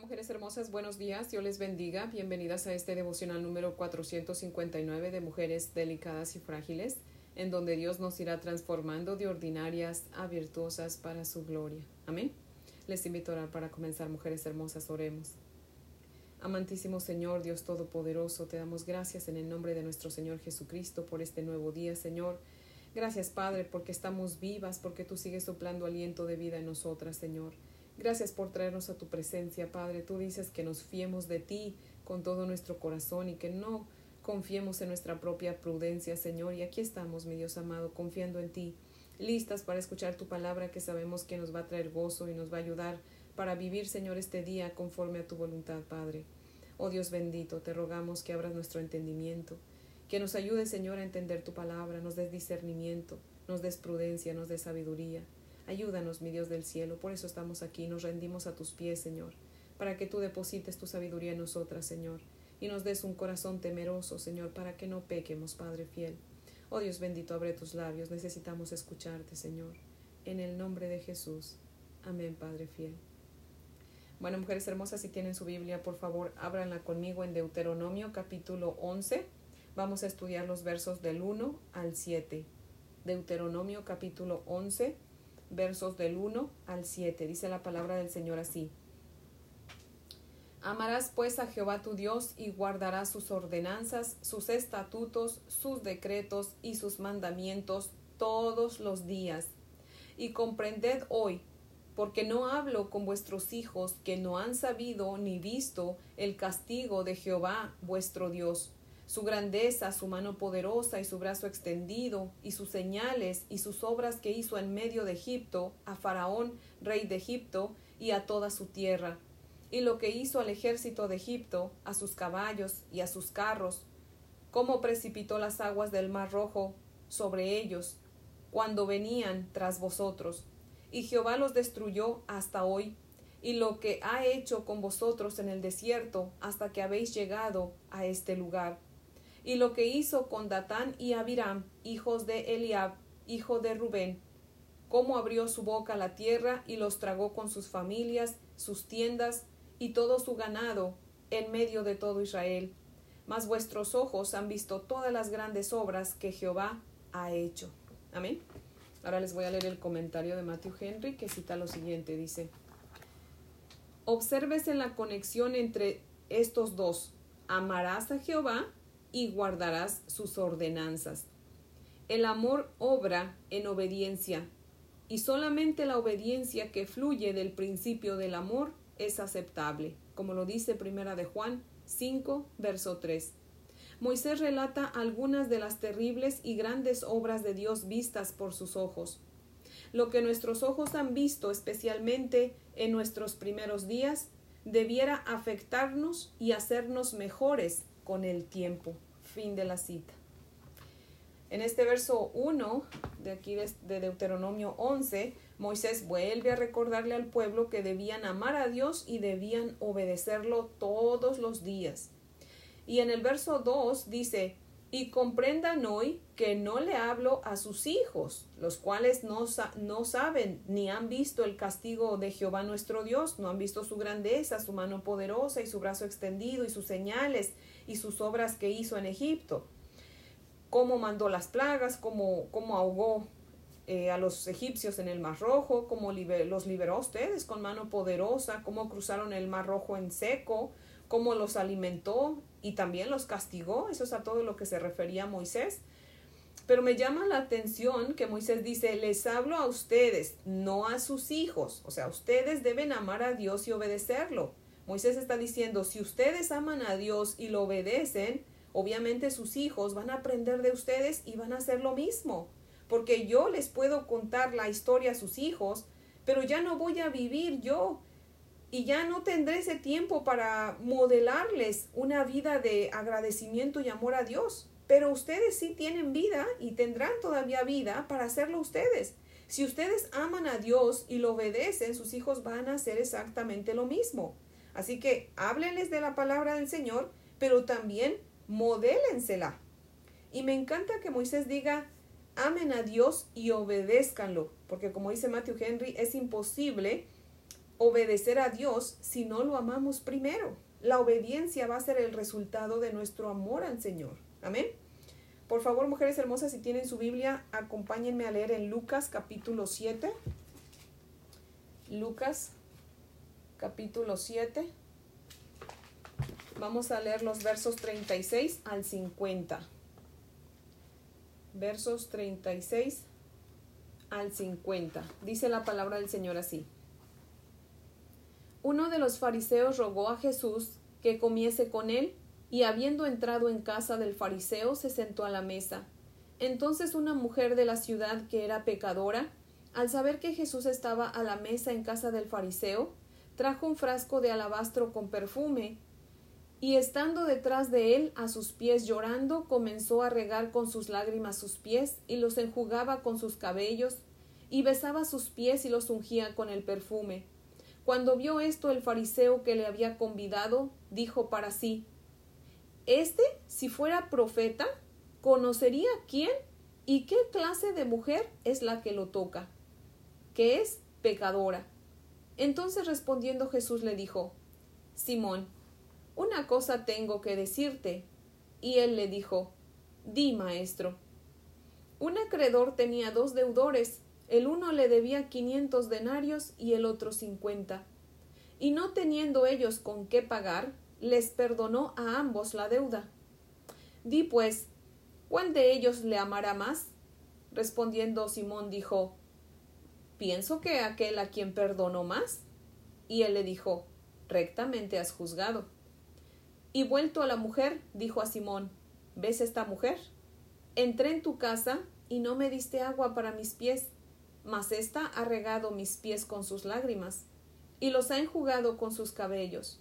Mujeres hermosas, buenos días, Dios les bendiga. Bienvenidas a este devocional número 459 de Mujeres Delicadas y Frágiles, en donde Dios nos irá transformando de ordinarias a virtuosas para su gloria. Amén. Les invito a orar para comenzar, mujeres hermosas, oremos. Amantísimo Señor, Dios Todopoderoso, te damos gracias en el nombre de nuestro Señor Jesucristo por este nuevo día, Señor. Gracias, Padre, porque estamos vivas, porque tú sigues soplando aliento de vida en nosotras, Señor. Gracias por traernos a tu presencia, Padre. Tú dices que nos fiemos de ti con todo nuestro corazón y que no confiemos en nuestra propia prudencia, Señor. Y aquí estamos, mi Dios amado, confiando en ti, listas para escuchar tu palabra que sabemos que nos va a traer gozo y nos va a ayudar para vivir, Señor, este día conforme a tu voluntad, Padre. Oh Dios bendito, te rogamos que abras nuestro entendimiento, que nos ayude, Señor, a entender tu palabra, nos des discernimiento, nos des prudencia, nos des sabiduría. Ayúdanos, mi Dios del cielo, por eso estamos aquí, nos rendimos a tus pies, Señor, para que tú deposites tu sabiduría en nosotras, Señor, y nos des un corazón temeroso, Señor, para que no pequemos, Padre fiel. Oh Dios bendito, abre tus labios, necesitamos escucharte, Señor. En el nombre de Jesús. Amén, Padre fiel. Bueno, mujeres hermosas, si tienen su Biblia, por favor, ábranla conmigo en Deuteronomio capítulo 11. Vamos a estudiar los versos del 1 al 7. Deuteronomio capítulo 11 versos del 1 al 7. Dice la palabra del Señor así. Amarás pues a Jehová tu Dios y guardarás sus ordenanzas, sus estatutos, sus decretos y sus mandamientos todos los días. Y comprended hoy, porque no hablo con vuestros hijos que no han sabido ni visto el castigo de Jehová vuestro Dios su grandeza, su mano poderosa y su brazo extendido, y sus señales y sus obras que hizo en medio de Egipto, a Faraón, rey de Egipto, y a toda su tierra, y lo que hizo al ejército de Egipto, a sus caballos y a sus carros, cómo precipitó las aguas del mar rojo sobre ellos, cuando venían tras vosotros, y Jehová los destruyó hasta hoy, y lo que ha hecho con vosotros en el desierto hasta que habéis llegado a este lugar y lo que hizo con Datán y Abiram, hijos de Eliab, hijo de Rubén, cómo abrió su boca la tierra y los tragó con sus familias, sus tiendas y todo su ganado en medio de todo Israel. Mas vuestros ojos han visto todas las grandes obras que Jehová ha hecho. Amén. Ahora les voy a leer el comentario de Matthew Henry que cita lo siguiente. Dice, observes en la conexión entre estos dos. Amarás a Jehová y guardarás sus ordenanzas. El amor obra en obediencia, y solamente la obediencia que fluye del principio del amor es aceptable, como lo dice Primera de Juan 5, verso 3. Moisés relata algunas de las terribles y grandes obras de Dios vistas por sus ojos. Lo que nuestros ojos han visto, especialmente en nuestros primeros días, debiera afectarnos y hacernos mejores con el tiempo. Fin de la cita. En este verso 1 de aquí de Deuteronomio 11, Moisés vuelve a recordarle al pueblo que debían amar a Dios y debían obedecerlo todos los días. Y en el verso 2 dice, y comprendan hoy que no le hablo a sus hijos, los cuales no, no, saben ni han visto el castigo de Jehová nuestro Dios, no han visto su grandeza, su mano poderosa y su brazo extendido y sus señales y sus obras que hizo en Egipto, cómo mandó las plagas, cómo, cómo ahogó eh, a los egipcios en el Mar Rojo, cómo los liberó a ustedes con mano poderosa, cómo cruzaron el Mar Rojo en seco, cómo los alimentó y también los castigó. Eso es a todo lo que se refería Moisés. Pero me llama la atención que Moisés dice, les hablo a ustedes, no a sus hijos. O sea, ustedes deben amar a Dios y obedecerlo. Moisés está diciendo, si ustedes aman a Dios y lo obedecen, obviamente sus hijos van a aprender de ustedes y van a hacer lo mismo. Porque yo les puedo contar la historia a sus hijos, pero ya no voy a vivir yo y ya no tendré ese tiempo para modelarles una vida de agradecimiento y amor a Dios. Pero ustedes sí tienen vida y tendrán todavía vida para hacerlo ustedes. Si ustedes aman a Dios y lo obedecen, sus hijos van a hacer exactamente lo mismo. Así que háblenles de la palabra del Señor, pero también modélensela. Y me encanta que Moisés diga, amen a Dios y obedézcanlo, porque como dice Matthew Henry, es imposible obedecer a Dios si no lo amamos primero. La obediencia va a ser el resultado de nuestro amor al Señor. Amén. Por favor, mujeres hermosas, si tienen su Biblia, acompáñenme a leer en Lucas capítulo 7. Lucas capítulo 7. Vamos a leer los versos 36 al 50. Versos 36 al 50. Dice la palabra del Señor así. Uno de los fariseos rogó a Jesús que comiese con él, y habiendo entrado en casa del fariseo se sentó a la mesa. Entonces una mujer de la ciudad que era pecadora, al saber que Jesús estaba a la mesa en casa del fariseo, trajo un frasco de alabastro con perfume, y estando detrás de él a sus pies llorando, comenzó a regar con sus lágrimas sus pies, y los enjugaba con sus cabellos, y besaba sus pies y los ungía con el perfume. Cuando vio esto el fariseo que le había convidado, dijo para sí Este, si fuera profeta, conocería quién y qué clase de mujer es la que lo toca, que es pecadora. Entonces respondiendo Jesús le dijo Simón, una cosa tengo que decirte. Y él le dijo Di, maestro. Un acreedor tenía dos deudores el uno le debía quinientos denarios y el otro cincuenta. Y no teniendo ellos con qué pagar, les perdonó a ambos la deuda. Di pues, ¿cuál de ellos le amará más? Respondiendo Simón dijo, Pienso que aquel a quien perdonó más. Y él le dijo, Rectamente has juzgado. Y vuelto a la mujer, dijo a Simón, ¿ves esta mujer? Entré en tu casa y no me diste agua para mis pies mas ésta ha regado mis pies con sus lágrimas, y los ha enjugado con sus cabellos.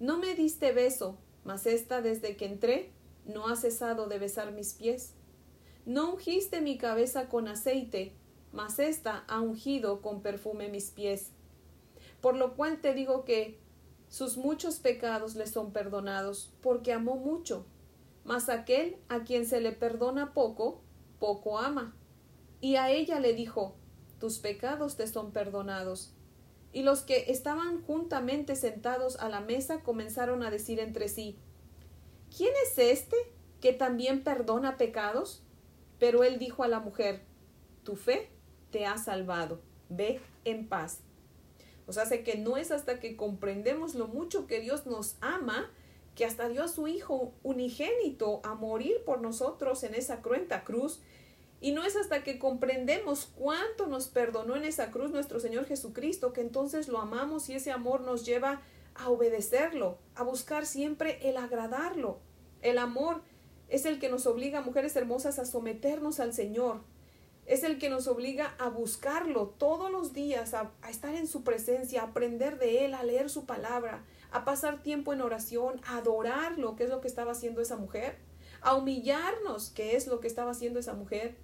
No me diste beso, mas ésta desde que entré no ha cesado de besar mis pies. No ungiste mi cabeza con aceite, mas ésta ha ungido con perfume mis pies. Por lo cual te digo que sus muchos pecados le son perdonados, porque amó mucho. Mas aquel a quien se le perdona poco, poco ama. Y a ella le dijo, tus pecados te son perdonados. Y los que estaban juntamente sentados a la mesa comenzaron a decir entre sí ¿Quién es este que también perdona pecados? Pero él dijo a la mujer Tu fe te ha salvado, ve en paz. O sea, sé que no es hasta que comprendemos lo mucho que Dios nos ama que hasta dio a su Hijo unigénito a morir por nosotros en esa cruenta cruz y no es hasta que comprendemos cuánto nos perdonó en esa cruz nuestro Señor Jesucristo que entonces lo amamos y ese amor nos lleva a obedecerlo, a buscar siempre el agradarlo. El amor es el que nos obliga, mujeres hermosas, a someternos al Señor. Es el que nos obliga a buscarlo todos los días, a, estar en su presencia, a aprender de Él, a leer su palabra, a pasar tiempo en oración, a adorarlo, que es lo que estaba haciendo esa mujer, a humillarnos, que es lo que estaba haciendo esa mujer,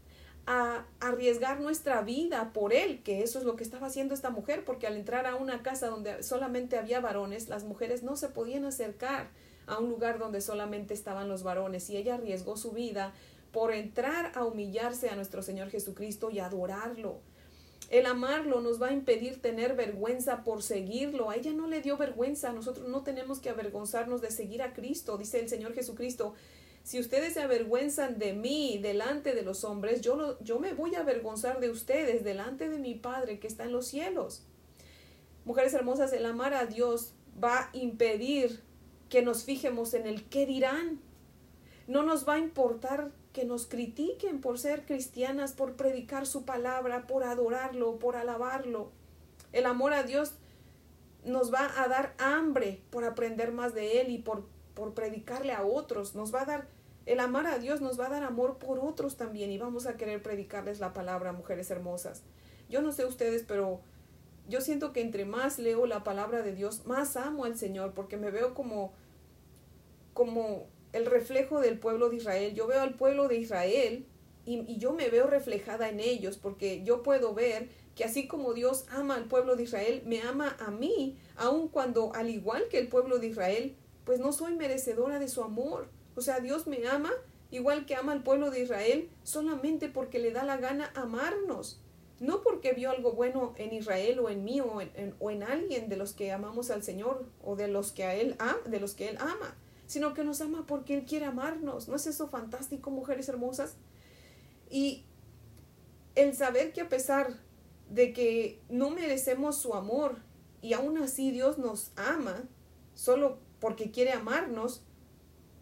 a arriesgar nuestra vida por él, que eso es lo que estaba haciendo esta mujer, porque al entrar a una casa donde solamente había varones, las mujeres no se podían acercar a un lugar donde solamente estaban los varones, y ella arriesgó su vida por entrar a humillarse a nuestro Señor Jesucristo y adorarlo. El amarlo nos va a impedir tener vergüenza por seguirlo. A ella no le dio vergüenza. Nosotros no tenemos que avergonzarnos de seguir a Cristo, dice el Señor Jesucristo. Si ustedes se avergüenzan de mí delante de los hombres, yo, yo me voy a avergonzar de ustedes delante de mi Padre que está en los cielos. Mujeres hermosas, el amar a Dios va a impedir que nos fijemos en el qué dirán. No nos va a importar que nos critiquen por ser cristianas, por predicar su palabra, por adorarlo, por alabarlo. El amor a Dios nos va a dar hambre por aprender más de Él y por por predicarle a otros, nos va a dar, el amar a Dios nos va a dar amor por otros también y vamos a querer predicarles la palabra, mujeres hermosas. Yo no sé ustedes, pero yo siento que entre más leo la palabra de Dios, más amo al Señor, porque me veo como, como el reflejo del pueblo de Israel. Yo veo al pueblo de Israel y, y, yo me veo reflejada en ellos, porque yo puedo ver que así como Dios ama al pueblo de Israel, me ama a mí, aun cuando, al igual que el pueblo de Israel, pues no soy merecedora de su amor. O sea, Dios me ama igual que ama al pueblo de Israel, solamente porque le da la gana amarnos. no porque vio algo bueno en Israel o en mí o en, o en alguien de los que amamos al Señor o de los que a él de los que él ama, sino que nos ama porque él quiere amarnos. ¿No es eso fantástico, mujeres hermosas? Y el saber que a pesar de que no merecemos su amor y aún así Dios nos ama solo porque quiere amarnos,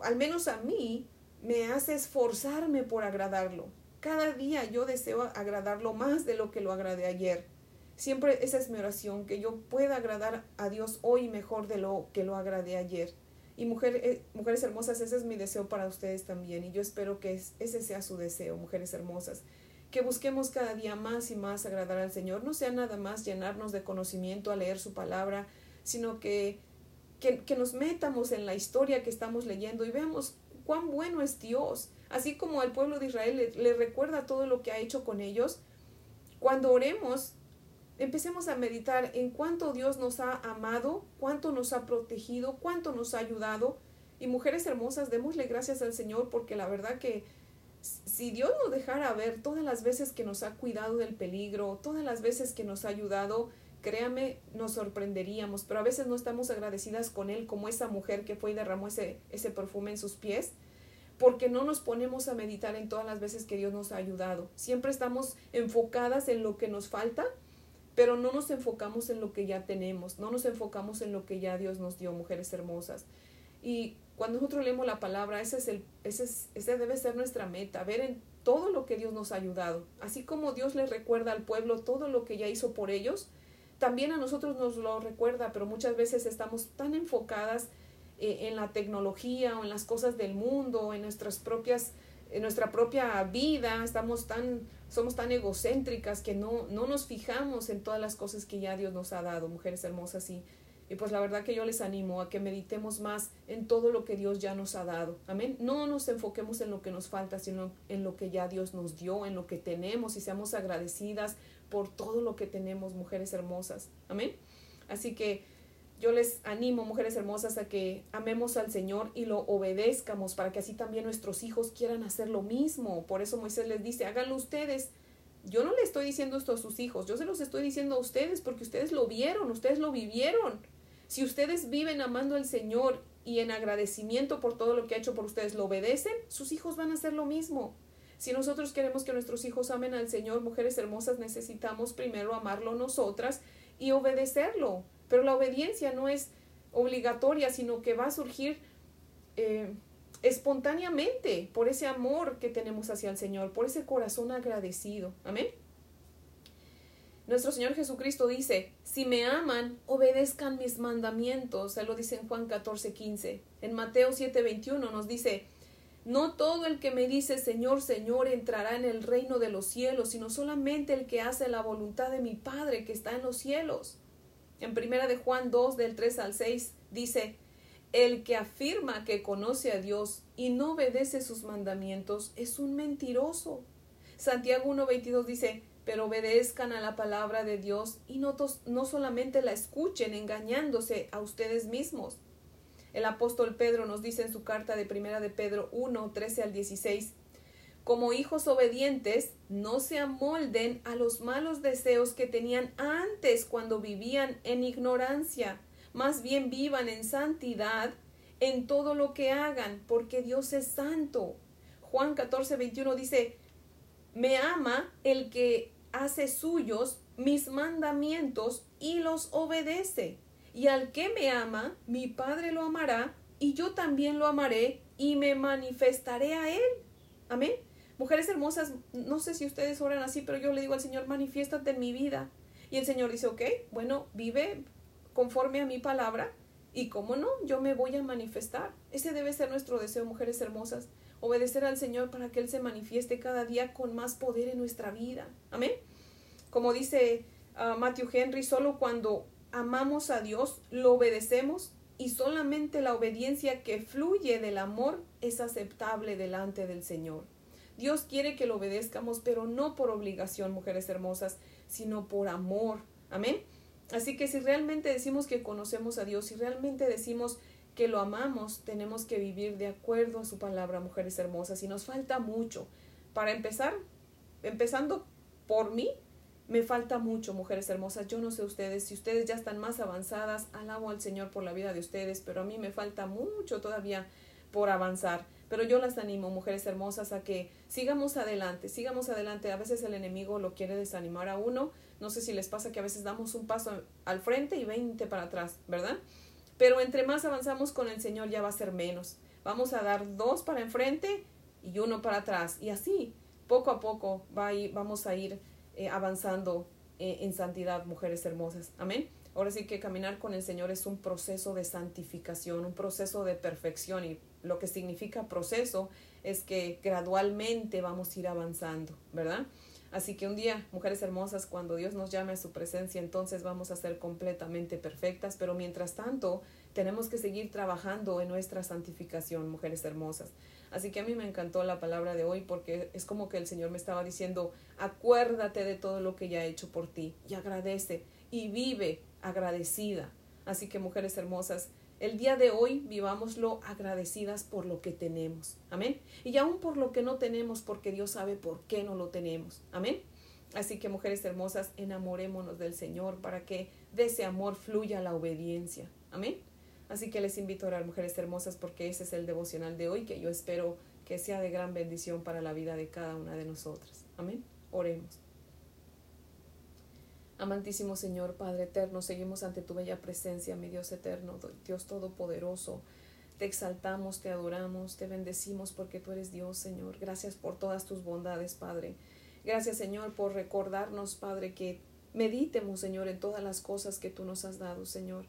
al menos a mí, me hace esforzarme por agradarlo. Cada día yo deseo agradarlo más de lo que lo agradé ayer. Siempre esa es mi oración, que yo pueda agradar a Dios hoy mejor de lo que lo agradé ayer. Y eh, mujeres hermosas, ese es mi deseo para ustedes también. Y yo espero que ese sea su deseo, mujeres hermosas. Que busquemos cada día más y más agradar al Señor. No sea nada más llenarnos de conocimiento a leer su palabra, sino que, que, que nos metamos en la historia que estamos leyendo y veamos cuán bueno es Dios así como al pueblo de Israel le, recuerda todo lo que ha hecho con ellos, cuando oremos, empecemos a meditar en cuánto Dios nos ha amado, cuánto nos ha protegido, cuánto nos ha ayudado. Y mujeres hermosas, démosle gracias al Señor porque la verdad que si Dios nos dejara ver todas las veces que nos ha cuidado del peligro, todas las veces que nos ha ayudado, créame, nos sorprenderíamos, pero a veces no estamos agradecidas con Él como esa mujer que fue y derramó ese, ese perfume en sus pies porque no nos ponemos a meditar en todas las veces que Dios nos ha ayudado. Siempre estamos enfocadas en lo que nos falta, pero no nos enfocamos en lo que ya tenemos, no nos enfocamos en lo que ya Dios nos dio, mujeres hermosas. Y cuando nosotros leemos la palabra, ese, es el, ese, es, ese debe ser nuestra meta, ver en todo lo que Dios nos ha ayudado. Así como Dios les recuerda al pueblo todo lo que ya hizo por ellos, también a nosotros nos lo recuerda, pero muchas veces estamos tan enfocadas eh, en la tecnología o en las cosas del mundo, en nuestras propias, en nuestra propia vida, estamos tan, somos tan egocéntricas que no, no nos fijamos en todas las cosas que ya Dios nos ha dado, mujeres hermosas, y, y pues la verdad que yo les animo a que meditemos más en todo lo que Dios ya nos ha dado. Amén. No nos enfoquemos en lo que nos falta, sino en lo que ya Dios nos dio, en lo que tenemos y seamos agradecidas por todo lo que tenemos, mujeres hermosas. Amén. Así que yo les animo, mujeres hermosas, a que amemos al Señor y lo obedezcamos para que así también nuestros hijos quieran hacer lo mismo. Por eso Moisés les dice, háganlo ustedes. Yo no le estoy diciendo esto a sus hijos, yo se los estoy diciendo a ustedes porque ustedes lo vieron, ustedes lo vivieron. Si ustedes viven amando al Señor y en agradecimiento por todo lo que ha hecho por ustedes, lo obedecen, sus hijos van a hacer lo mismo. Si nosotros queremos que nuestros hijos amen al Señor, mujeres hermosas, necesitamos primero amarlo nosotras y obedecerlo. Pero la obediencia no es obligatoria, sino que va a surgir eh, espontáneamente por ese amor que tenemos hacia el Señor, por ese corazón agradecido. Amén. Nuestro Señor Jesucristo dice, si me aman, obedezcan mis mandamientos. Él lo dice en Juan 14, 15. En Mateo 7, 21 nos dice, no todo el que me dice Señor, Señor entrará en el reino de los cielos, sino solamente el que hace la voluntad de mi Padre que está en los cielos. En primera de Juan 2 del 3 al 6 dice, el que afirma que conoce a Dios y no obedece sus mandamientos es un mentiroso. Santiago 1.22 dice, pero obedezcan a la palabra de Dios y no, no solamente la escuchen engañándose a ustedes mismos. El apóstol Pedro nos dice en su carta de primera de Pedro 1, 13 al 16, como hijos obedientes, no se amolden a los malos deseos que tenían antes cuando vivían en ignorancia. Más bien vivan en santidad en todo lo que hagan, porque Dios es santo. Juan 14, 21 dice, me ama el que hace suyos mis mandamientos y los obedece. Y al que me ama, mi Padre lo amará, y yo también lo amaré y me manifestaré a él. Amén. Mujeres hermosas, no sé si ustedes oran así, pero yo le digo al Señor, manifiéstate en mi vida. Y el Señor dice, ok, bueno, vive conforme a mi palabra y cómo no, yo me voy a manifestar. Ese debe ser nuestro deseo, mujeres hermosas, obedecer al Señor para que Él se manifieste cada día con más poder en nuestra vida. Amén. Como dice uh, Matthew Henry, solo cuando amamos a Dios, lo obedecemos y solamente la obediencia que fluye del amor es aceptable delante del Señor. Dios quiere que lo obedezcamos, pero no por obligación, mujeres hermosas, sino por amor. Amén. Así que si realmente decimos que conocemos a Dios, si realmente decimos que lo amamos, tenemos que vivir de acuerdo a su palabra, mujeres hermosas. Y nos falta mucho. Para empezar, empezando por mí, me falta mucho, mujeres hermosas. Yo no sé ustedes, si ustedes ya están más avanzadas, alabo al Señor por la vida de ustedes, pero a mí me falta mucho todavía por avanzar. Pero yo las animo, mujeres hermosas, a que sigamos adelante, sigamos adelante. A veces el enemigo lo quiere desanimar a uno. No sé si les pasa que a veces damos un paso al frente y veinte para atrás, ¿verdad? Pero entre más avanzamos con el Señor ya va a ser menos. Vamos a dar dos para enfrente y uno para atrás. Y así, poco a poco, va vamos a ir eh, avanzando eh, en santidad, mujeres hermosas. Amén. Ahora sí que caminar con el Señor es un proceso de santificación, un proceso de perfección y lo que significa proceso es que gradualmente vamos a ir avanzando, ¿verdad? Así que un día, mujeres hermosas, cuando Dios nos llame a su presencia, entonces vamos a ser completamente perfectas, pero mientras tanto tenemos que seguir trabajando en nuestra santificación, mujeres hermosas. Así que a mí me encantó la palabra de hoy porque es como que el Señor me estaba diciendo, acuérdate de todo lo que ya he hecho por ti y agradece y vive agradecida. Así que mujeres hermosas, el día de hoy vivámoslo agradecidas por lo que tenemos. Amén. Y aún por lo que no tenemos, porque Dios sabe por qué no lo tenemos. Amén. Así que mujeres hermosas, enamorémonos del Señor para que de ese amor fluya la obediencia. Amén. Así que les invito a orar, mujeres hermosas, porque ese es el devocional de hoy que yo espero que sea de gran bendición para la vida de cada una de nosotras. Amén. Oremos. Amantísimo Señor, Padre eterno, seguimos ante tu bella presencia, mi Dios eterno, Dios todopoderoso. Te exaltamos, te adoramos, te bendecimos porque tú eres Dios, Señor. Gracias por todas tus bondades, Padre. Gracias, Señor, por recordarnos, Padre, que meditemos, Señor, en todas las cosas que tú nos has dado, Señor.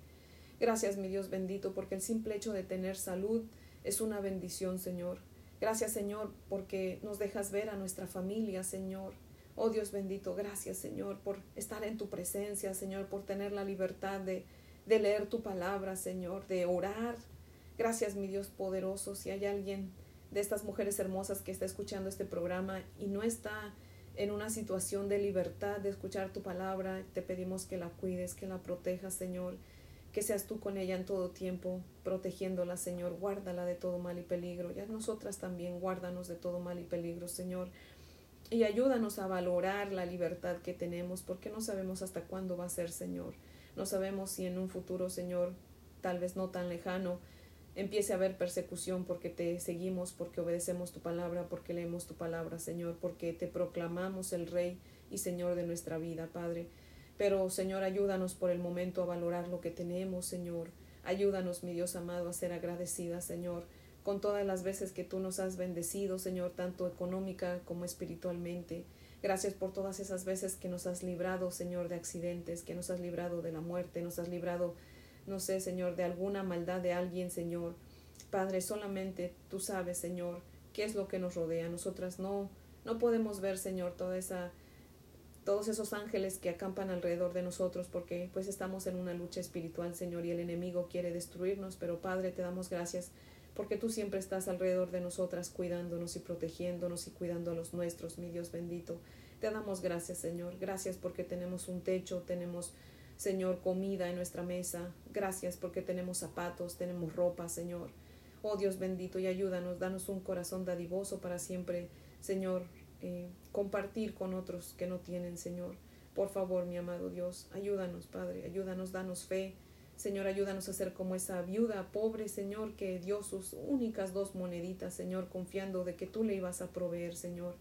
Gracias, mi Dios bendito, porque el simple hecho de tener salud es una bendición, Señor. Gracias, Señor, porque nos dejas ver a nuestra familia, Señor. Oh Dios bendito, gracias Señor por estar en tu presencia, Señor, por tener la libertad de, de leer tu palabra, Señor, de orar. Gracias, mi Dios poderoso. Si hay alguien de estas mujeres hermosas que está escuchando este programa y no está en una situación de libertad de escuchar tu palabra, te pedimos que la cuides, que la protejas, Señor, que seas tú con ella en todo tiempo, protegiéndola, Señor, guárdala de todo mal y peligro. Y a nosotras también, guárdanos de todo mal y peligro, Señor y ayúdanos a valorar la libertad que tenemos, porque no sabemos hasta cuándo va a ser, Señor. No sabemos si en un futuro, Señor, tal vez no tan lejano, empiece a haber persecución porque te seguimos, porque obedecemos tu palabra, porque leemos tu palabra, Señor, porque te proclamamos el Rey y Señor de nuestra vida, Padre. Pero, Señor, ayúdanos por el momento a valorar lo que tenemos, Señor. Ayúdanos, mi Dios amado, a ser agradecida, Señor con todas las veces que tú nos has bendecido, Señor, tanto económica como espiritualmente. Gracias por todas esas veces que nos has librado, Señor, de accidentes, que nos has librado de la muerte, nos has librado, no sé, Señor, de alguna maldad de alguien, Señor. Padre, solamente tú sabes, Señor, qué es lo que nos rodea. Nosotras no, no podemos ver, Señor, toda esa todos esos ángeles que acampan alrededor de nosotros porque pues estamos en una lucha espiritual, Señor, y el enemigo quiere destruirnos, pero Padre, te damos gracias porque tú siempre estás alrededor de nosotras cuidándonos y protegiéndonos y cuidando a los nuestros, mi Dios bendito. Te damos gracias, Señor. Gracias porque tenemos un techo, tenemos, Señor, comida en nuestra mesa. Gracias porque tenemos zapatos, tenemos ropa, Señor. Oh Dios bendito, y ayúdanos, danos un corazón dadivoso para siempre, Señor, eh, compartir con otros que no tienen, Señor. Por favor, mi amado Dios, ayúdanos, Padre, ayúdanos, danos fe, Señor, ayúdanos a ser como esa viuda pobre, Señor, que dio sus únicas dos moneditas, Señor, confiando de que tú le ibas a proveer, Señor.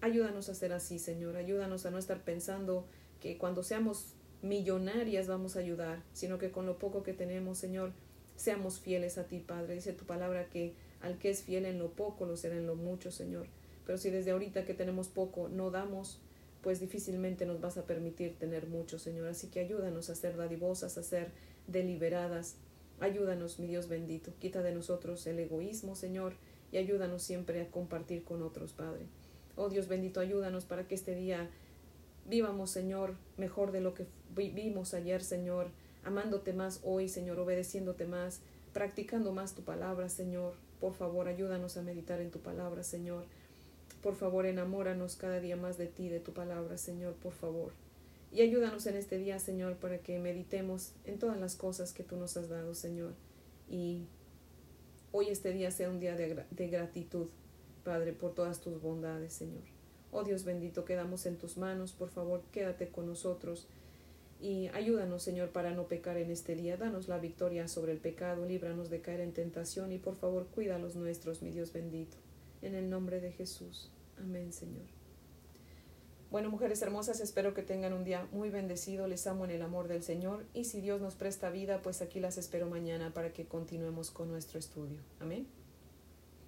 Ayúdanos a ser así, Señor. Ayúdanos a no estar pensando que cuando seamos millonarias vamos a ayudar, sino que con lo poco que tenemos, Señor, seamos fieles a ti, Padre. Dice tu palabra que al que es fiel en lo poco, lo será en lo mucho, Señor. Pero si desde ahorita que tenemos poco no damos, pues difícilmente nos vas a permitir tener mucho, Señor. Así que ayúdanos a ser dadivosas, a ser deliberadas. Ayúdanos, mi Dios bendito. Quita de nosotros el egoísmo, Señor, y ayúdanos siempre a compartir con otros, Padre. Oh Dios bendito, ayúdanos para que este día vivamos, Señor, mejor de lo que vivimos ayer, Señor, amándote más hoy, Señor, obedeciéndote más, practicando más tu palabra, Señor. Por favor, ayúdanos a meditar en tu palabra, Señor. Por favor, enamóranos cada día más de ti, de tu palabra, Señor, por favor. Y ayúdanos en este día, Señor, para que meditemos en todas las cosas que tú nos has dado, Señor. Y hoy este día sea un día de, gratitud, Padre, por todas tus bondades, Señor. Oh Dios bendito, quedamos en tus manos, por favor, quédate con nosotros y ayúdanos, Señor, para no pecar en este día. Danos la victoria sobre el pecado, líbranos de caer en tentación y por favor cuida a los nuestros, mi Dios bendito. En el nombre de Jesús. Amén, Señor. Bueno, mujeres hermosas, espero que tengan un día muy bendecido. Les amo en el amor del Señor y si Dios nos presta vida, pues aquí las espero mañana para que continuemos con nuestro estudio. Amén.